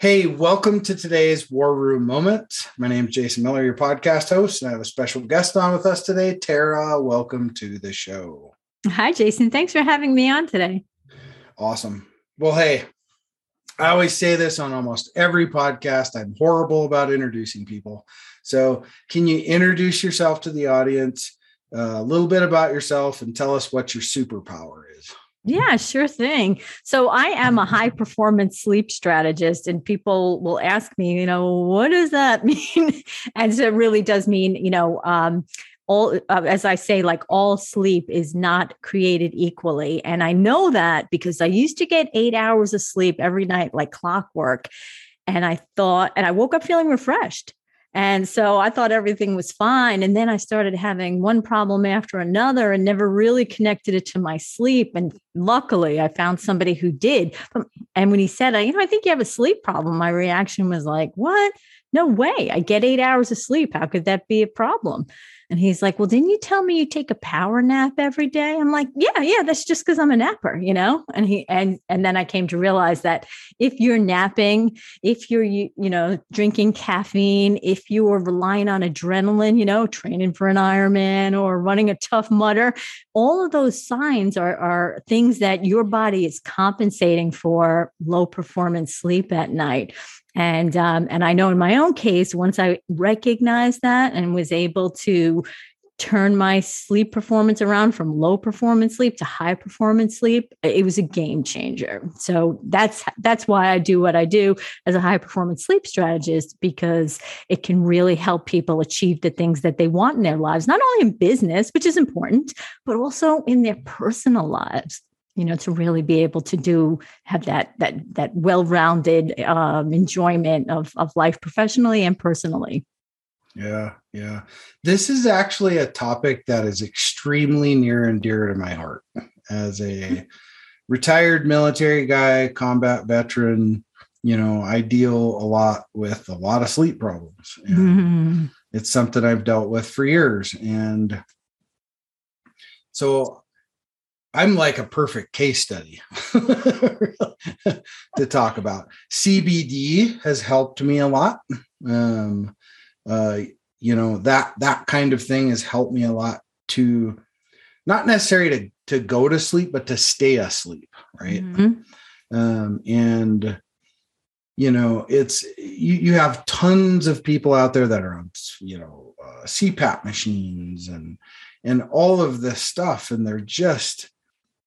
Hey, welcome to today's War Room Moment. My name is Jason Miller, your podcast host, and I have a special guest on with us today. Tara, welcome to the show. Hi, Jason. Thanks for having me on today. Awesome. Well, hey, I always say this on almost every podcast. I'm horrible about introducing people. So, can you introduce yourself to the audience, uh, a little bit about yourself, and tell us what your superpower is? Yeah, sure thing. So I am a high performance sleep strategist, and people will ask me, you know, what does that mean? and so it really does mean, you know, um, all uh, as I say, like all sleep is not created equally, and I know that because I used to get eight hours of sleep every night, like clockwork, and I thought, and I woke up feeling refreshed. And so I thought everything was fine. And then I started having one problem after another and never really connected it to my sleep. And luckily, I found somebody who did. And when he said, you know, I think you have a sleep problem, my reaction was like, what? No way. I get eight hours of sleep. How could that be a problem? And he's like, Well, didn't you tell me you take a power nap every day? I'm like, Yeah, yeah, that's just because I'm a napper, you know? And he and and then I came to realize that if you're napping, if you're you, you know, drinking caffeine, if you are relying on adrenaline, you know, training for an Ironman or running a Tough Mudder, all of those signs are are things that your body is compensating for low performance sleep at night and um, and I know in my own case, once I recognized that and was able to turn my sleep performance around from low performance sleep to high performance sleep it was a game changer. So that's that's why i do what i do as a high performance sleep strategist because it can really help people achieve the things that they want in their lives not only in business which is important but also in their personal lives you know to really be able to do have that that that well-rounded um, enjoyment of of life professionally and personally. Yeah yeah. This is actually a topic that is extremely near and dear to my heart. As a retired military guy combat veteran you know i deal a lot with a lot of sleep problems mm-hmm. it's something i've dealt with for years and so I'm like a perfect case study to talk about. CBD has helped me a lot. Um, uh, you know that that kind of thing has helped me a lot to not necessarily to to go to sleep, but to stay asleep, right? Mm-hmm. Um, and you know, it's you you have tons of people out there that are on you know uh, CPAP machines and and all of this stuff, and they're just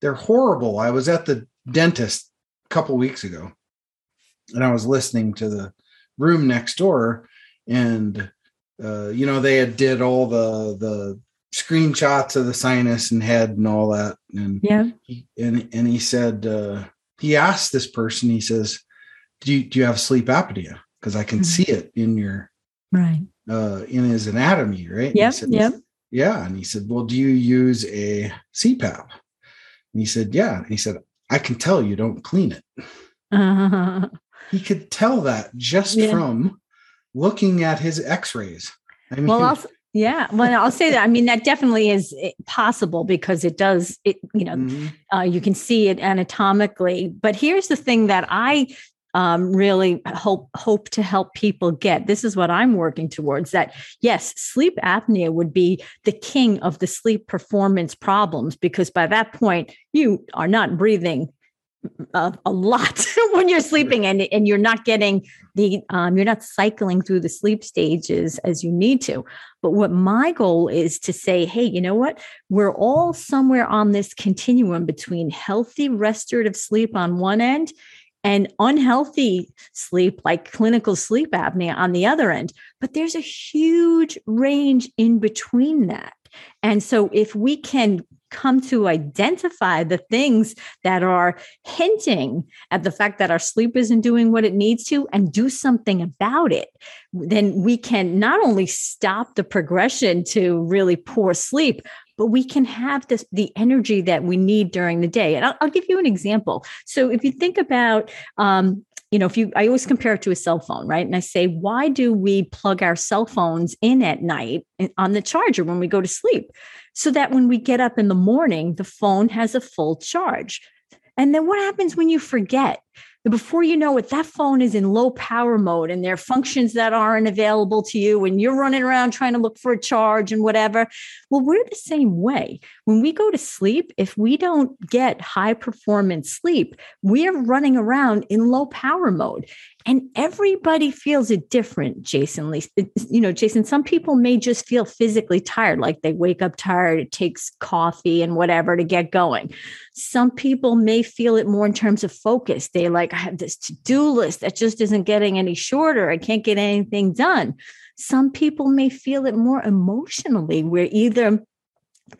they're horrible. I was at the dentist a couple weeks ago and I was listening to the room next door and uh, you know they had did all the the screenshots of the sinus and head and all that and yeah. he, and and he said uh, he asked this person he says do you do you have sleep apnea? Because I can mm-hmm. see it in your right. uh in his anatomy right? Yeah yeah yeah. And he said well do you use a CPAP and he said, Yeah. And he said, I can tell you don't clean it. Uh-huh. He could tell that just yeah. from looking at his x rays. I mean, well, I'll, yeah. Well, I'll say that. I mean, that definitely is eh, possible because it does, it, you know, mm-hmm. uh, you can see it anatomically. But here's the thing that I um, really hope hope to help people get. This is what I'm working towards. That yes, sleep apnea would be the king of the sleep performance problems because by that point you are not breathing a, a lot when you're sleeping and, and you're not getting the um, you're not cycling through the sleep stages as you need to but what my goal is to say hey you know what we're all somewhere on this continuum between healthy restorative sleep on one end and unhealthy sleep, like clinical sleep apnea on the other end. But there's a huge range in between that. And so if we can come to identify the things that are hinting at the fact that our sleep isn't doing what it needs to and do something about it, then we can not only stop the progression to really poor sleep, but we can have this the energy that we need during the day. And I'll, I'll give you an example. So if you think about um, you know, if you, I always compare it to a cell phone, right? And I say, why do we plug our cell phones in at night on the charger when we go to sleep? So that when we get up in the morning, the phone has a full charge. And then what happens when you forget? Before you know it, that phone is in low power mode and there are functions that aren't available to you, and you're running around trying to look for a charge and whatever. Well, we're the same way. When we go to sleep, if we don't get high performance sleep, we're running around in low power mode. And everybody feels it different, Jason. You know, Jason, some people may just feel physically tired, like they wake up tired, it takes coffee and whatever to get going. Some people may feel it more in terms of focus. They like, I have this to do list that just isn't getting any shorter. I can't get anything done. Some people may feel it more emotionally, where either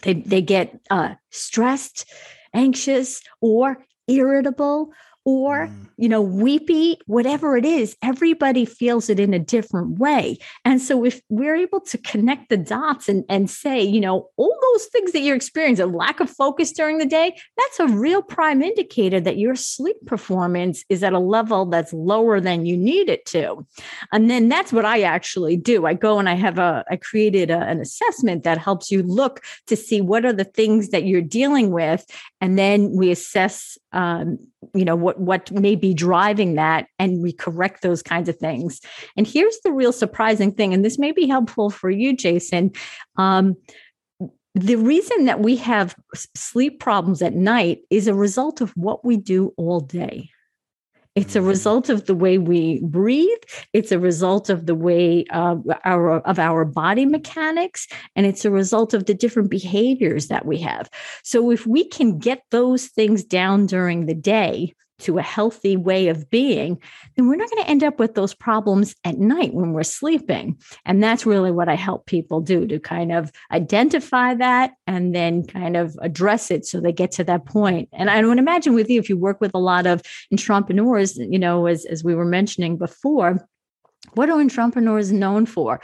they, they get uh, stressed, anxious, or irritable or mm. you know weepy whatever it is everybody feels it in a different way. And so if we're able to connect the dots and, and say you know all those things that you're experiencing a lack of focus during the day that's a real prime indicator that your sleep performance is at a level that's lower than you need it to. And then that's what i actually do. I go and i have a i created a, an assessment that helps you look to see what are the things that you're dealing with and then we assess um, you know what what may be driving that and we correct those kinds of things. And here's the real surprising thing and this may be helpful for you jason. Um, the reason that we have sleep problems at night is a result of what we do all day it's a result of the way we breathe. It's a result of the way uh, our of our body mechanics, and it's a result of the different behaviors that we have. So if we can get those things down during the day, to a healthy way of being, then we're not going to end up with those problems at night when we're sleeping. And that's really what I help people do to kind of identify that and then kind of address it so they get to that point. And I would imagine with you, if you work with a lot of entrepreneurs, you know, as, as we were mentioning before, what are entrepreneurs known for?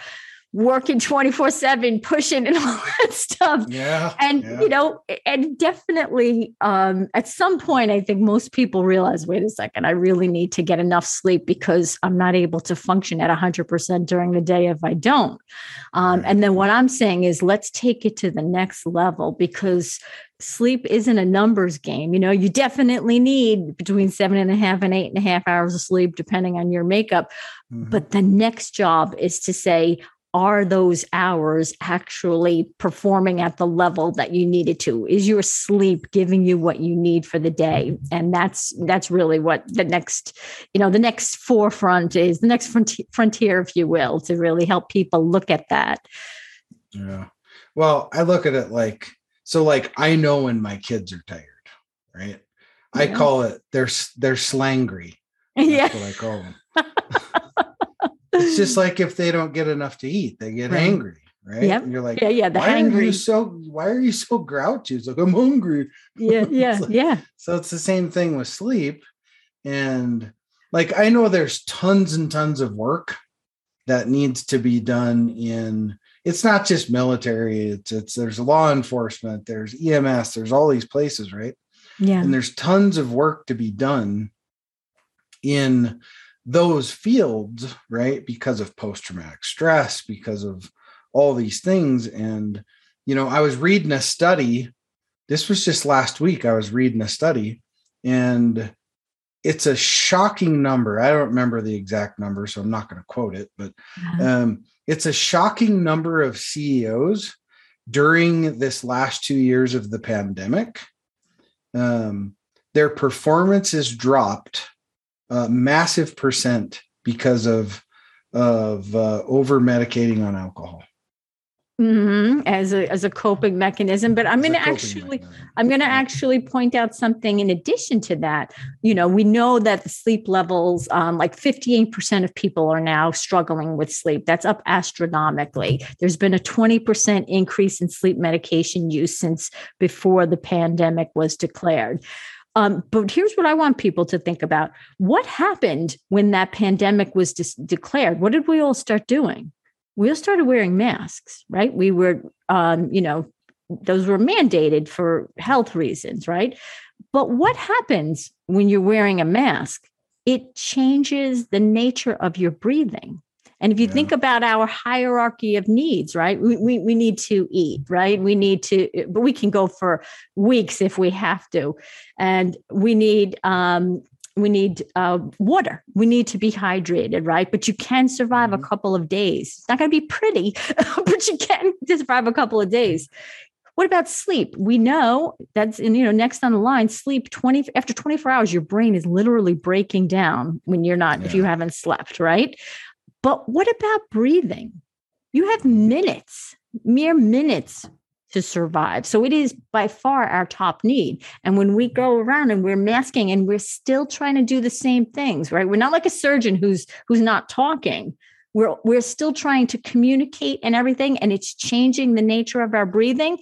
Working 24 7 pushing and all that stuff yeah and yeah. you know and definitely um at some point i think most people realize wait a second i really need to get enough sleep because i'm not able to function at 100% during the day if i don't um, and then what i'm saying is let's take it to the next level because sleep isn't a numbers game. You know, you definitely need between seven and a half and eight and a half hours of sleep, depending on your makeup. Mm-hmm. But the next job is to say, are those hours actually performing at the level that you needed to? Is your sleep giving you what you need for the day? Mm-hmm. And that's that's really what the next you know the next forefront is the next frontier, frontier if you will to really help people look at that. Yeah. Well i look at it like so like i know when my kids are tired right? Yeah. i call it they're they're slangry. That's yeah what i call them it's just like if they don't get enough to eat, they get right. angry, right? Yep. And you're like, yeah, yeah. The why hangry. are you so why are you so grouchy? It's like I'm hungry. Yeah, yeah, like, yeah. So it's the same thing with sleep. And like I know there's tons and tons of work that needs to be done in it's not just military, it's it's there's law enforcement, there's EMS, there's all these places, right? Yeah. And there's tons of work to be done in those fields, right? Because of post traumatic stress, because of all these things. And, you know, I was reading a study. This was just last week. I was reading a study and it's a shocking number. I don't remember the exact number, so I'm not going to quote it, but uh-huh. um, it's a shocking number of CEOs during this last two years of the pandemic. Um, their performance is dropped uh, massive percent because of of uh, over medicating on alcohol. Mm-hmm, as a as a coping mechanism, but I'm going to actually mechanism. I'm going to actually point out something in addition to that. You know, we know that the sleep levels, um, like 58 percent of people are now struggling with sleep. That's up astronomically. There's been a 20 percent increase in sleep medication use since before the pandemic was declared. Um, but here's what I want people to think about: What happened when that pandemic was dis- declared? What did we all start doing? we all started wearing masks, right? We were, um, you know, those were mandated for health reasons, right? But what happens when you're wearing a mask? It changes the nature of your breathing. And if you yeah. think about our hierarchy of needs, right? We, we, we need to eat, right? We need to, but we can go for weeks if we have to. And we need um, we need uh, water. We need to be hydrated, right? But you can survive mm-hmm. a couple of days. It's not going to be pretty, but you can survive a couple of days. What about sleep? We know that's in, you know next on the line. Sleep twenty after twenty four hours, your brain is literally breaking down when you're not yeah. if you haven't slept, right? But what about breathing? You have minutes, mere minutes to survive. So it is by far our top need. And when we go around and we're masking and we're still trying to do the same things, right? We're not like a surgeon who's who's not talking. We're we're still trying to communicate and everything and it's changing the nature of our breathing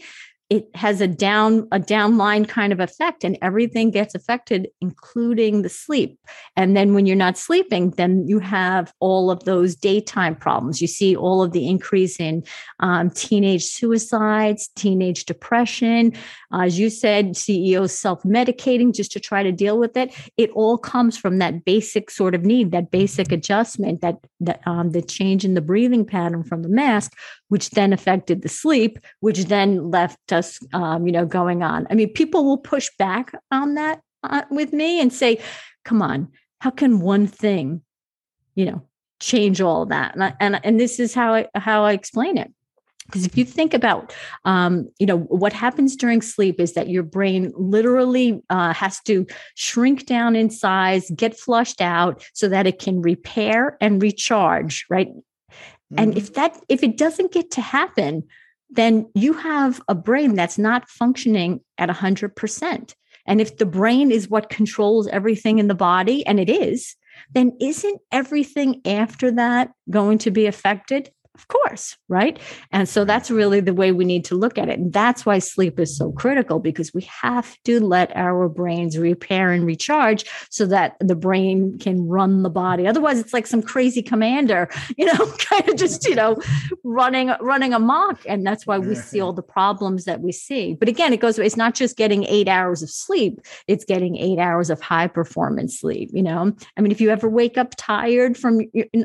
it has a down a downline kind of effect and everything gets affected including the sleep. And then when you're not sleeping then you have all of those daytime problems. You see all of the increase in um, teenage suicides teenage depression. Uh, as you said ceos self-medicating just to try to deal with it. It all comes from that basic sort of need that basic adjustment that, that um, the change in the breathing pattern from the mask which then affected the sleep, which then left us, um, you know, going on. I mean, people will push back on that uh, with me and say, "Come on, how can one thing, you know, change all that?" And I, and, and this is how I how I explain it. Because if you think about, um, you know, what happens during sleep is that your brain literally uh, has to shrink down in size, get flushed out, so that it can repair and recharge. Right? Mm-hmm. And if that if it doesn't get to happen, then you have a brain that's not functioning at 100%. And if the brain is what controls everything in the body, and it is, then isn't everything after that going to be affected? Of course, right? And so mm-hmm. that's really the way we need to look at it. And that's why sleep is so critical because we have to let our brains repair and recharge so that the brain can run the body. Otherwise, it's like some crazy commander, you know, kind of just, you know, running running amok. And that's why we see mm-hmm. all the problems that we see. But again, it goes, it's not just getting eight hours of sleep, it's getting eight hours of high performance sleep. You know, I mean, if you ever wake up tired from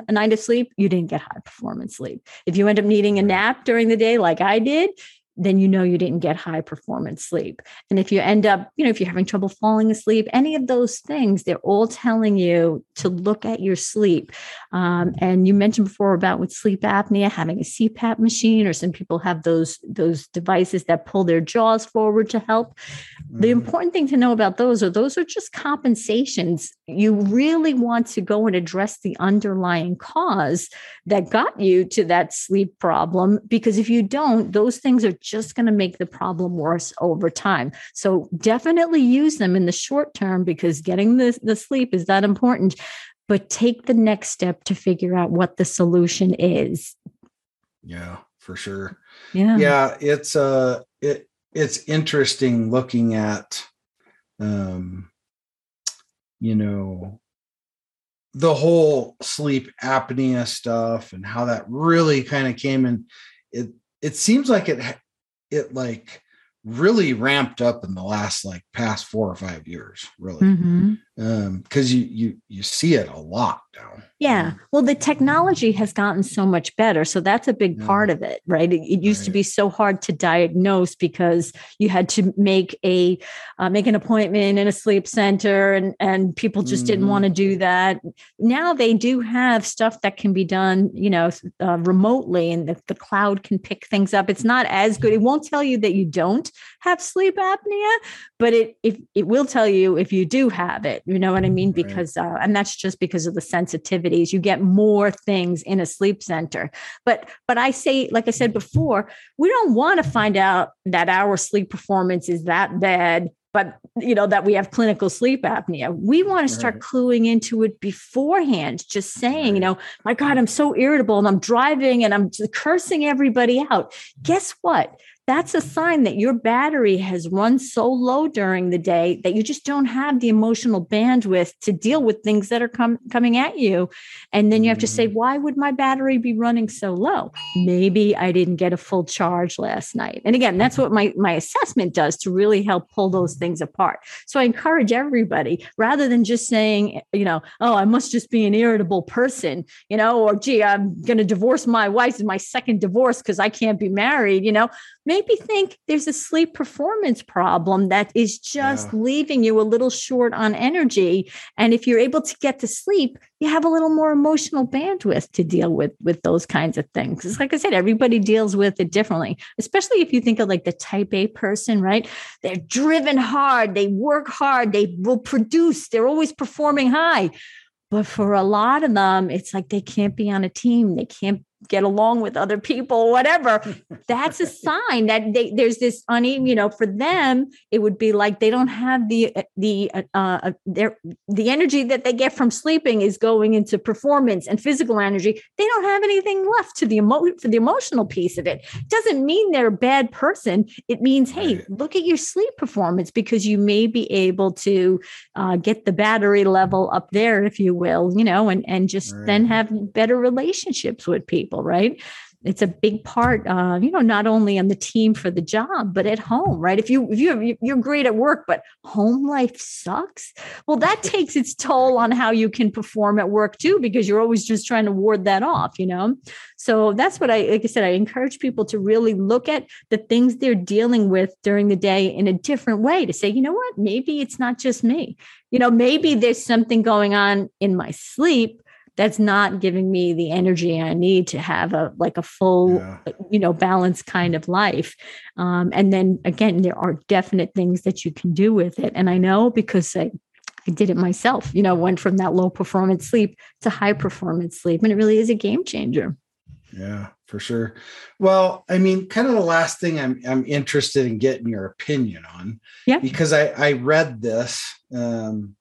a night of sleep, you didn't get high performance sleep. If you end up needing a nap during the day, like I did, then you know you didn't get high performance sleep. And if you end up, you know, if you're having trouble falling asleep, any of those things, they're all telling you to look at your sleep. Um, and you mentioned before about with sleep apnea, having a CPAP machine, or some people have those those devices that pull their jaws forward to help. Mm-hmm. The important thing to know about those are those are just compensations. You really want to go and address the underlying cause that got you to that sleep problem, because if you don't, those things are just going to make the problem worse over time. So definitely use them in the short term because getting the, the sleep is that important. But take the next step to figure out what the solution is. Yeah, for sure. Yeah. Yeah. It's uh it it's interesting looking at um you know the whole sleep apnea stuff and how that really kind of came in it it seems like it it like really ramped up in the last like past four or five years really mm-hmm. Um because you you you see it a lot now yeah. well the technology has gotten so much better so that's a big yeah. part of it right? It, it used right. to be so hard to diagnose because you had to make a uh, make an appointment in a sleep center and and people just mm-hmm. didn't want to do that. Now they do have stuff that can be done you know uh, remotely and the, the cloud can pick things up. It's not as good. It won't tell you that you don't have sleep apnea but it if it will tell you if you do have it it. You know what I mean? Because, uh, and that's just because of the sensitivities. You get more things in a sleep center. But, but I say, like I said before, we don't want to find out that our sleep performance is that bad but you know that we have clinical sleep apnea we want to start right. cluing into it beforehand just saying right. you know my god i'm so irritable and i'm driving and i'm cursing everybody out guess what that's a sign that your battery has run so low during the day that you just don't have the emotional bandwidth to deal with things that are com- coming at you. And then you have to say, mm-hmm. why would my battery be running so low? Maybe I didn't get a full charge last night. And again, that's what my, my assessment does to really help pull those things apart. So I encourage everybody rather than just saying, you know, oh, I must just be an irritable person, you know, or gee, I'm going to divorce my wife in my second divorce because I can't be married, you know maybe think there's a sleep performance problem that is just yeah. leaving you a little short on energy. And if you're able to get to sleep you have a little more emotional bandwidth to deal with with those kinds of things. It's like i said everybody deals with it differently especially if you think of like the type a person right? They're driven hard. They work hard. They will produce. They're always performing high. But for a lot of them it's like they can't be on a team. They can't get along with other people, whatever. That's a sign that they, there's this uneven, you know, for them, it would be like they don't have the, uh, the, uh, uh, their, the energy that they get from sleeping is going into performance and physical energy. They don't have anything left to the emo- for the emotional piece of it. Doesn't mean they're a bad person. It means, hey, look at your sleep performance because you may be able to uh, get the battery level up there, if you will, you know, and, and just right. then have better relationships with people people, right? It's a big part, uh, you know, not only on the team for the job, but at home, right? If you if you you're great at work, but home life sucks, well, that takes its toll on how you can perform at work too, because you're always just trying to ward that off, you know. So that's what I, like I said, I encourage people to really look at the things they're dealing with during the day in a different way to say, you know what, maybe it's not just me. You know, maybe there's something going on in my sleep that's not giving me the energy I need to have a like a full, yeah. you know, balanced kind of life. Um, and then again, there are definite things that you can do with it. And I know because I, I did it myself, you know, went from that low performance sleep to high performance sleep. And it really is a game changer. Yeah, for sure. Well, I mean, kind of the last thing I'm I'm interested in getting your opinion on. Yeah. Because I I read this um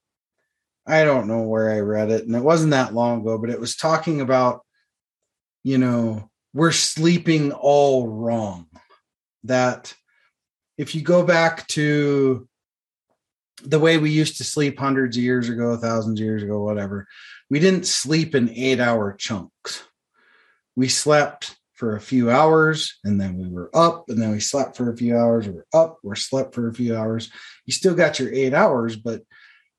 I don't know where I read it, and it wasn't that long ago, but it was talking about, you know, we're sleeping all wrong. That if you go back to the way we used to sleep hundreds of years ago, thousands of years ago, whatever, we didn't sleep in eight hour chunks. We slept for a few hours and then we were up and then we slept for a few hours. We are up, we slept for a few hours. You still got your eight hours, but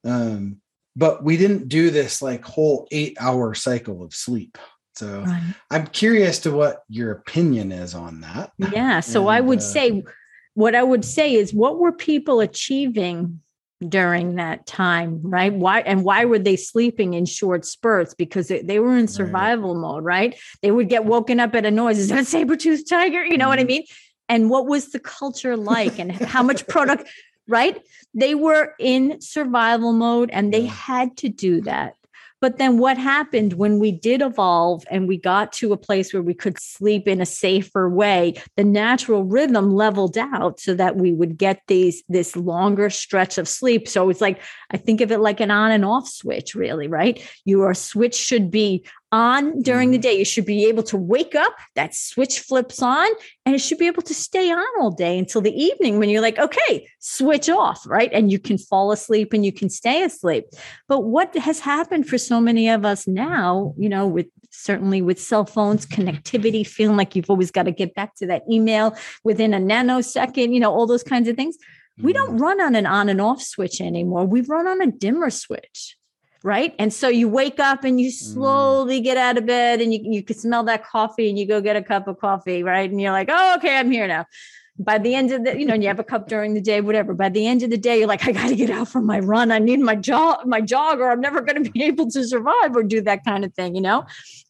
um, but we didn't do this like whole eight hour cycle of sleep. So right. I'm curious to what your opinion is on that. Yeah. So and, I would uh, say, what I would say is, what were people achieving during that time, right? Why and why were they sleeping in short spurts? Because they, they were in survival right. mode, right? They would get woken up at a noise. Is that a saber tooth tiger? You know mm-hmm. what I mm-hmm. mean? And what was the culture like, and how much product? Right? They were in survival mode and they had to do that. But then what happened when we did evolve and we got to a place where we could sleep in a safer way, the natural rhythm leveled out so that we would get these this longer stretch of sleep. So it's like I think of it like an on and off switch, really, right? Your switch should be on during the mm-hmm. day. You should be able to wake up, that switch flips on, and it should be able to stay on all day until the evening when you're like, okay, switch off, right? And you can fall asleep and you can stay asleep. But what has happened for so many of us now, you know, with certainly with cell phones, connectivity, feeling like you've always got to get back to that email within a nanosecond, you know, all those kinds of things. We don't mm-hmm. run on an on and off switch anymore. We run on a dimmer switch right? And so you wake up and you mm. slowly get out of bed and you, you can smell that coffee and you go get a cup of coffee, right? And you're like, oh, okay, I'm here now. By the end of the, you know, and you have a cup during the day, whatever. By the end of the day, you're like, I got to get out from my run. I need my jog, my jog, or I'm never going to be able to survive or do that kind of thing, you know?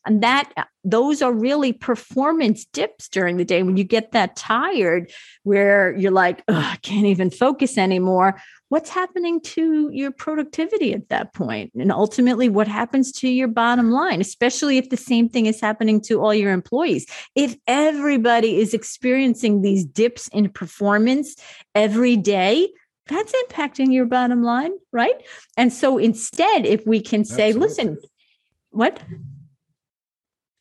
And that those are really performance dips during the day when you get that tired where you're like, I can't even focus anymore what's happening to your productivity at that? And ultimately, what happens to your bottom line, especially if the same thing is happening to all your employees? If everybody is experiencing these dips in performance every day, that's impacting your bottom line, right? And so instead, if we can say, Absolutely. listen, what?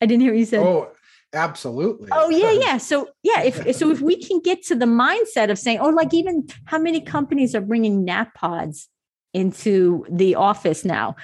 I didn't hear what you said. Oh, absolutely. Oh yeah, yeah. So yeah, if so, if we can get to the mindset of saying, oh, like even how many companies are bringing nap pods into the office now.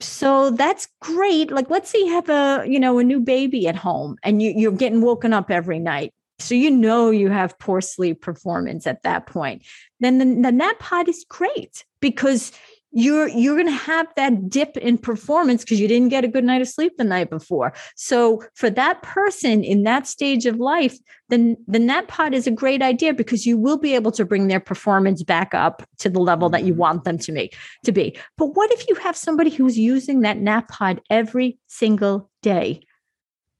So that's great. Like, let's say you have a, you know, a new baby at home and you, you're getting woken up every night. So you know you have poor sleep performance at that point. Then the, the nap pod is great because you're you're going to have that dip in performance because you didn't get a good night of sleep the night before. So for that person in that stage of life then the nap pod is a great idea because you will be able to bring their performance back up to the level that you mm-hmm. want them to make to be. But what if you have somebody who's using that nap pod every single day?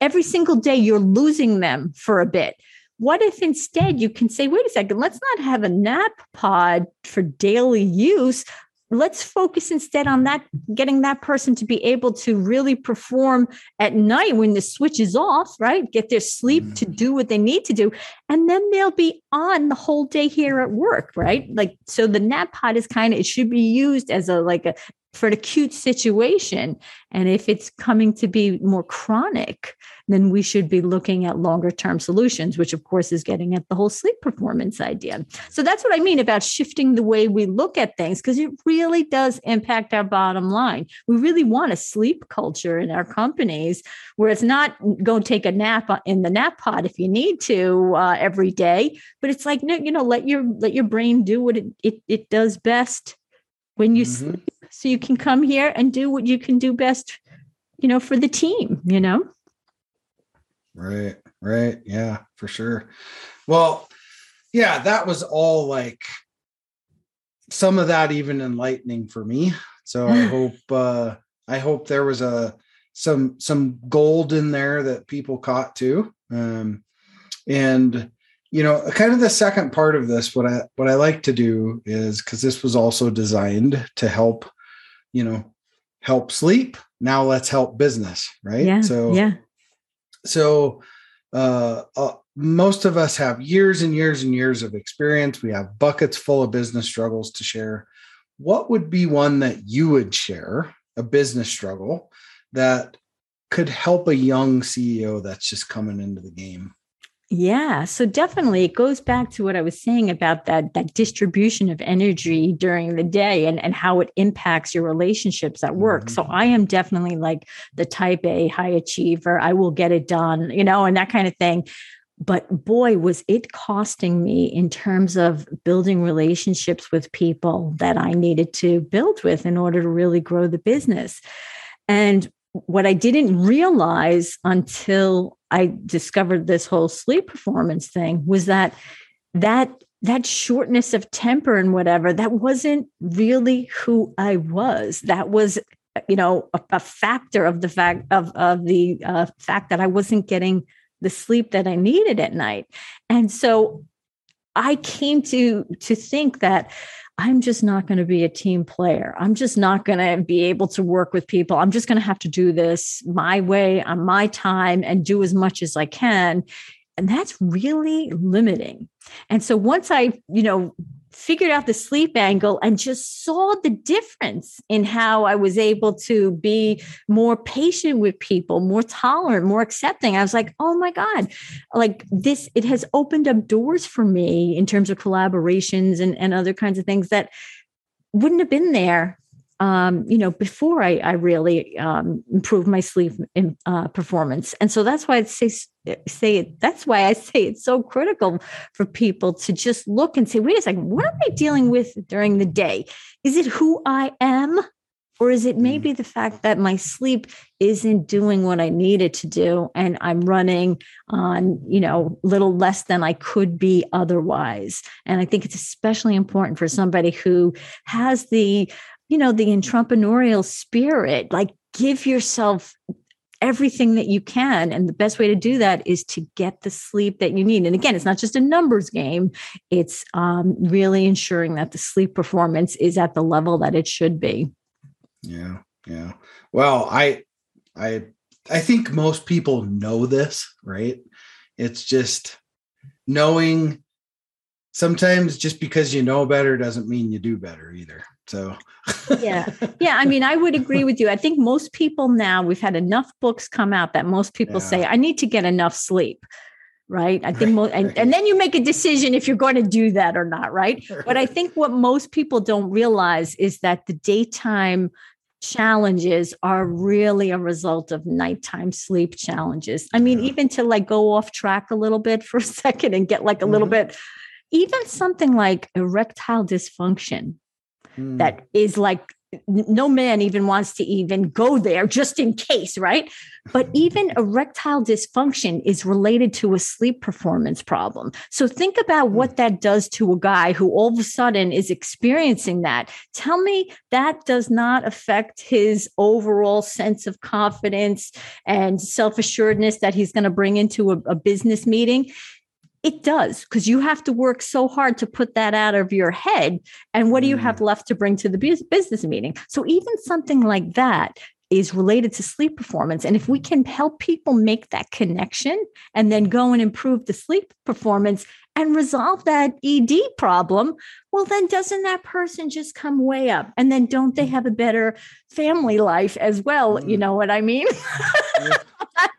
Every single day you're losing them for a bit. What if instead you can say, wait a second, let's not have a nap pod for daily use let's focus instead on that getting that person to be able to really perform at night when the switch is off right? Get their sleep mm-hmm. to do what they need to do. And then they'll be on the whole day here at work right? Like so the nap pod is kind of it should be used as a like a for an acute situation. And if it's coming to be more chronic, then we should be looking at longer term solutions, which of course is getting at the whole sleep performance idea. So that's what I mean about shifting the way we look at things, because it really does impact our bottom line. We really want a sleep culture in our companies where it's not go take a nap in the nap pod if you need to uh, every day, but it's like, no, you know, let your let your brain do what it, it, it does best when you mm-hmm. sleep so you can come here and do what you can do best you know for the team you know? Right right yeah for sure. Well yeah that was all like some of that even enlightening for me. So i hope uh i hope there was a some some gold in there that people caught too. Um and you know kind of the second part of this what i what i like to do is because this was also designed to help you know help sleep now let's help business right? Yeah, so yeah. so uh, uh, most of us have years and years and years of experience. We have buckets full of business struggles to share. What would be one that you would share a business struggle that could help a young ceo that's just coming into the game yeah, so definitely it goes back to what I was saying about that that distribution of energy during the day and, and how it impacts your relationships at work. Mm-hmm. So I am definitely like the type A high achiever. I will get it done, you know, and that kind of thing. But boy, was it costing me in terms of building relationships with people that I needed to build with in order to really grow the business. And what I didn't realize until I discovered this whole sleep performance thing was that that that shortness of temper and whatever that wasn't really who I was. That was you know a, a factor of the fact of of the uh, fact that I wasn't getting the sleep that I needed at night, and so I came to to think that I'm just not going to be a team player. I'm just not going to be able to work with people. I'm just going to have to do this my way on my time and do as much as I can. And that's really limiting. And so once I, you know, figured out the sleep angle and just saw the difference in how I was able to be more patient with people, more tolerant, more accepting. I was like, oh my God, like this, it has opened up doors for me in terms of collaborations and, and other kinds of things that wouldn't have been there um, you know, before I, I really um, improved my sleep in, uh, performance. And so that's why I say, say it, that's why I say it's so critical for people to just look and say, wait a second, what am I dealing with during the day? Is it who I am? Or is it mm. maybe the fact that my sleep isn't doing what I needed to do and I'm running on, you know, little less than I could be otherwise? And I think it's especially important for somebody who has the you know, the entrepreneurial spirit, like give yourself everything that you can. And the best way to do that is to get the sleep that you need. And again, it's not just a numbers game, it's um, really ensuring that the sleep performance is at the level that it should be. Yeah. Yeah. Well, I, I, I think most people know this, right? It's just knowing sometimes just because you know better doesn't mean you do better either. So, yeah. Yeah. I mean, I would agree with you. I think most people now, we've had enough books come out that most people yeah. say, I need to get enough sleep. Right. I think, right, most, and, right. and then you make a decision if you're going to do that or not. Right. But I think what most people don't realize is that the daytime challenges are really a result of nighttime sleep challenges. I mean, yeah. even to like go off track a little bit for a second and get like a mm-hmm. little bit, even something like erectile dysfunction mm. that is like no man even wants to even go there just in case, right? But even erectile dysfunction is related to a sleep performance problem. So think about hmm. what that does to a guy who all of a sudden is experiencing that. Tell me that does not affect his overall sense of confidence and self assuredness that he's going to bring into a, a business meeting. It does because you have to work so hard to put that out of your head. And what do you have mm. left to bring to the business meeting? So, even something like that is related to sleep performance. And if we can help people make that connection and then go and improve the sleep performance and resolve that ED problem, well, then doesn't that person just come way up? And then don't they mm. have a better family life as well? You mm. know what I mean?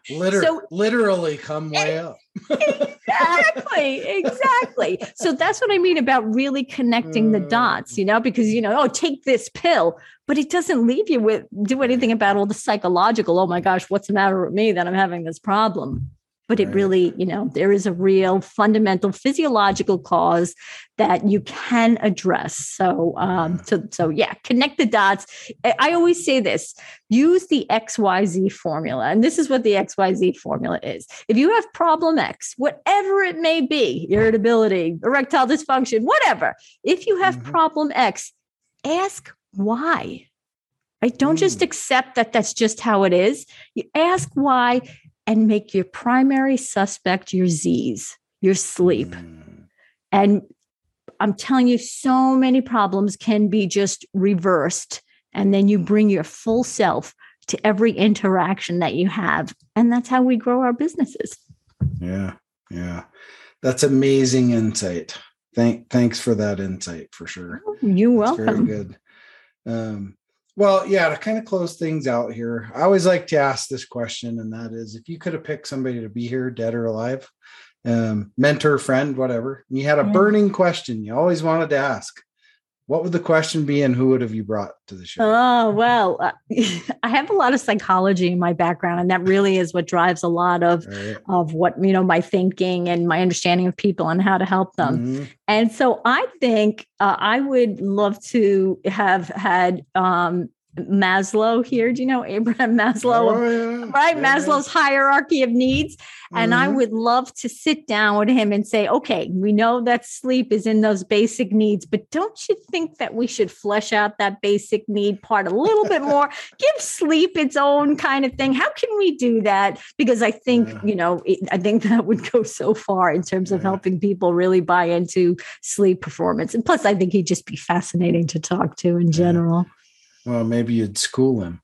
Liter- so, literally come eh, way up. exactly, exactly. So that's what I mean about really connecting the mm. dots, you know, because you know, oh, take this pill, but it doesn't leave you with do anything about all the psychological, oh my gosh, what's the matter with me that I'm having this problem? But it really, you know, there is a real fundamental physiological cause that you can address. So, um, so, so yeah, connect the dots. I always say this: use the XYZ formula, and this is what the XYZ formula is. If you have problem X, whatever it may be, irritability, erectile dysfunction, whatever, if you have mm-hmm. problem X, ask why. Right? Don't mm. just accept that that's just how it is. You ask why and make your primary suspect your Z's, your sleep. Mm. And I'm telling you, so many problems can be just reversed. And then you bring your full self to every interaction that you have. And that's how we grow our businesses. Yeah. Yeah. That's amazing insight. Thank thanks for that insight for sure. You're welcome. very good. Um, well, yeah, to kind of close things out here, I always like to ask this question, and that is if you could have picked somebody to be here, dead or alive, um, mentor, friend, whatever, you had a burning question you always wanted to ask, what would the question be and who would have you brought to the show? Oh, well, uh, I have a lot of psychology in my background, and that really is what drives a lot of, right. of what, you know, my thinking and my understanding of people and how to help them. Mm-hmm. And so I think uh, I would love to have had um, Maslow here. Do you know Abraham Maslow? Oh, yeah. Right? Yeah, Maslow's hierarchy of needs. And mm-hmm. I would love to sit down with him and say, okay, we know that sleep is in those basic needs, but don't you think that we should flesh out that basic need part a little bit more? Give sleep its own kind of thing. How can we do that? Because I think, you know, it, I think that would go so far in terms of helping people really buy into sleep performance. And plus, I think he'd just be fascinating to talk to in general. Well, maybe you'd school him.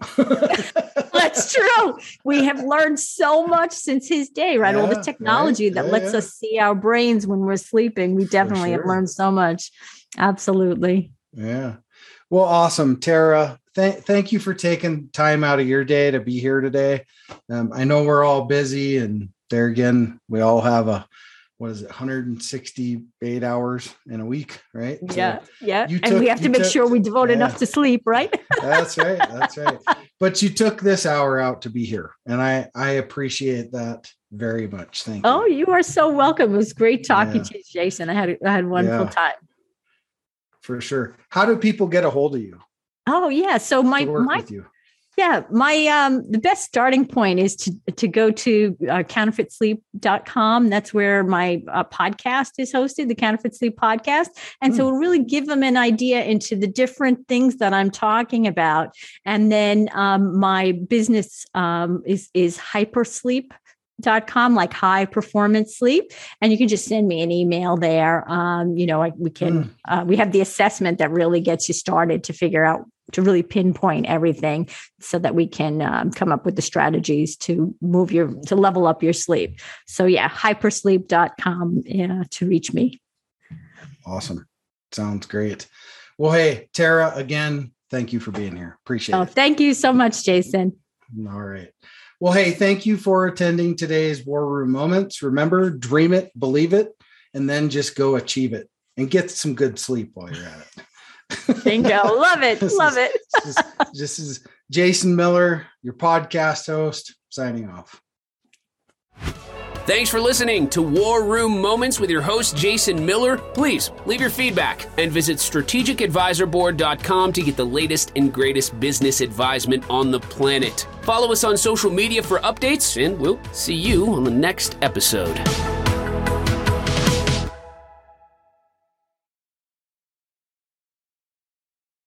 That's true. We have learned so much since his day, right? Yeah, All the technology right? that yeah, lets yeah. us see our brains when we're sleeping. We definitely sure. have learned so much. Absolutely. Yeah. Well, awesome. Tara, th- thank you for taking time out of your day to be here today. Um, I know we're all busy, and there again, we all have a what is it 168 hours in a week right? Yeah so yeah and took, we have to make took, sure we devote yeah. enough to sleep right? That's right that's right. But you took this hour out to be here and i i appreciate that very much thank you. Oh you are so welcome. It was great talking yeah. to you jason. I had i had a wonderful yeah. time. For sure. How do people get a hold of you? Oh yeah so my my Yeah, my um the best starting point is to to go to uh, counterfeitsleep.com. That's where my uh, podcast is hosted, the Counterfeit Sleep podcast. And mm. so hmm. it'll really give them an idea into the different things that I'm talking about. And then um, my business um, is is hipersleep dot com like high performance sleep and you can just send me an email there um, you know like we can mm. uh, we have the assessment that really gets you started to figure out to really pinpoint everything so that we can um, come up with the strategies to move your to level up your sleep. So yeah hipersleep.com yeah, to reach me. Awesome. Sounds great. Well hey tara again thank you for being here. Appreciate oh, it. thank you so much jason. All right. Well, hey, thank you for attending today's War Room Moments. Remember, dream it, believe it, and then just go achieve it and get some good sleep while you're at it. Bingo. Love it. Love is, it. this, this is Jason Miller, your podcast host, signing off. Thanks for listening to War Room Moments with your host, Jason Miller. Please leave your feedback and visit strategicadvisorboard.com to get the latest and greatest business advisement on the planet. Follow us on social media for updates, and we'll see you on the next episode.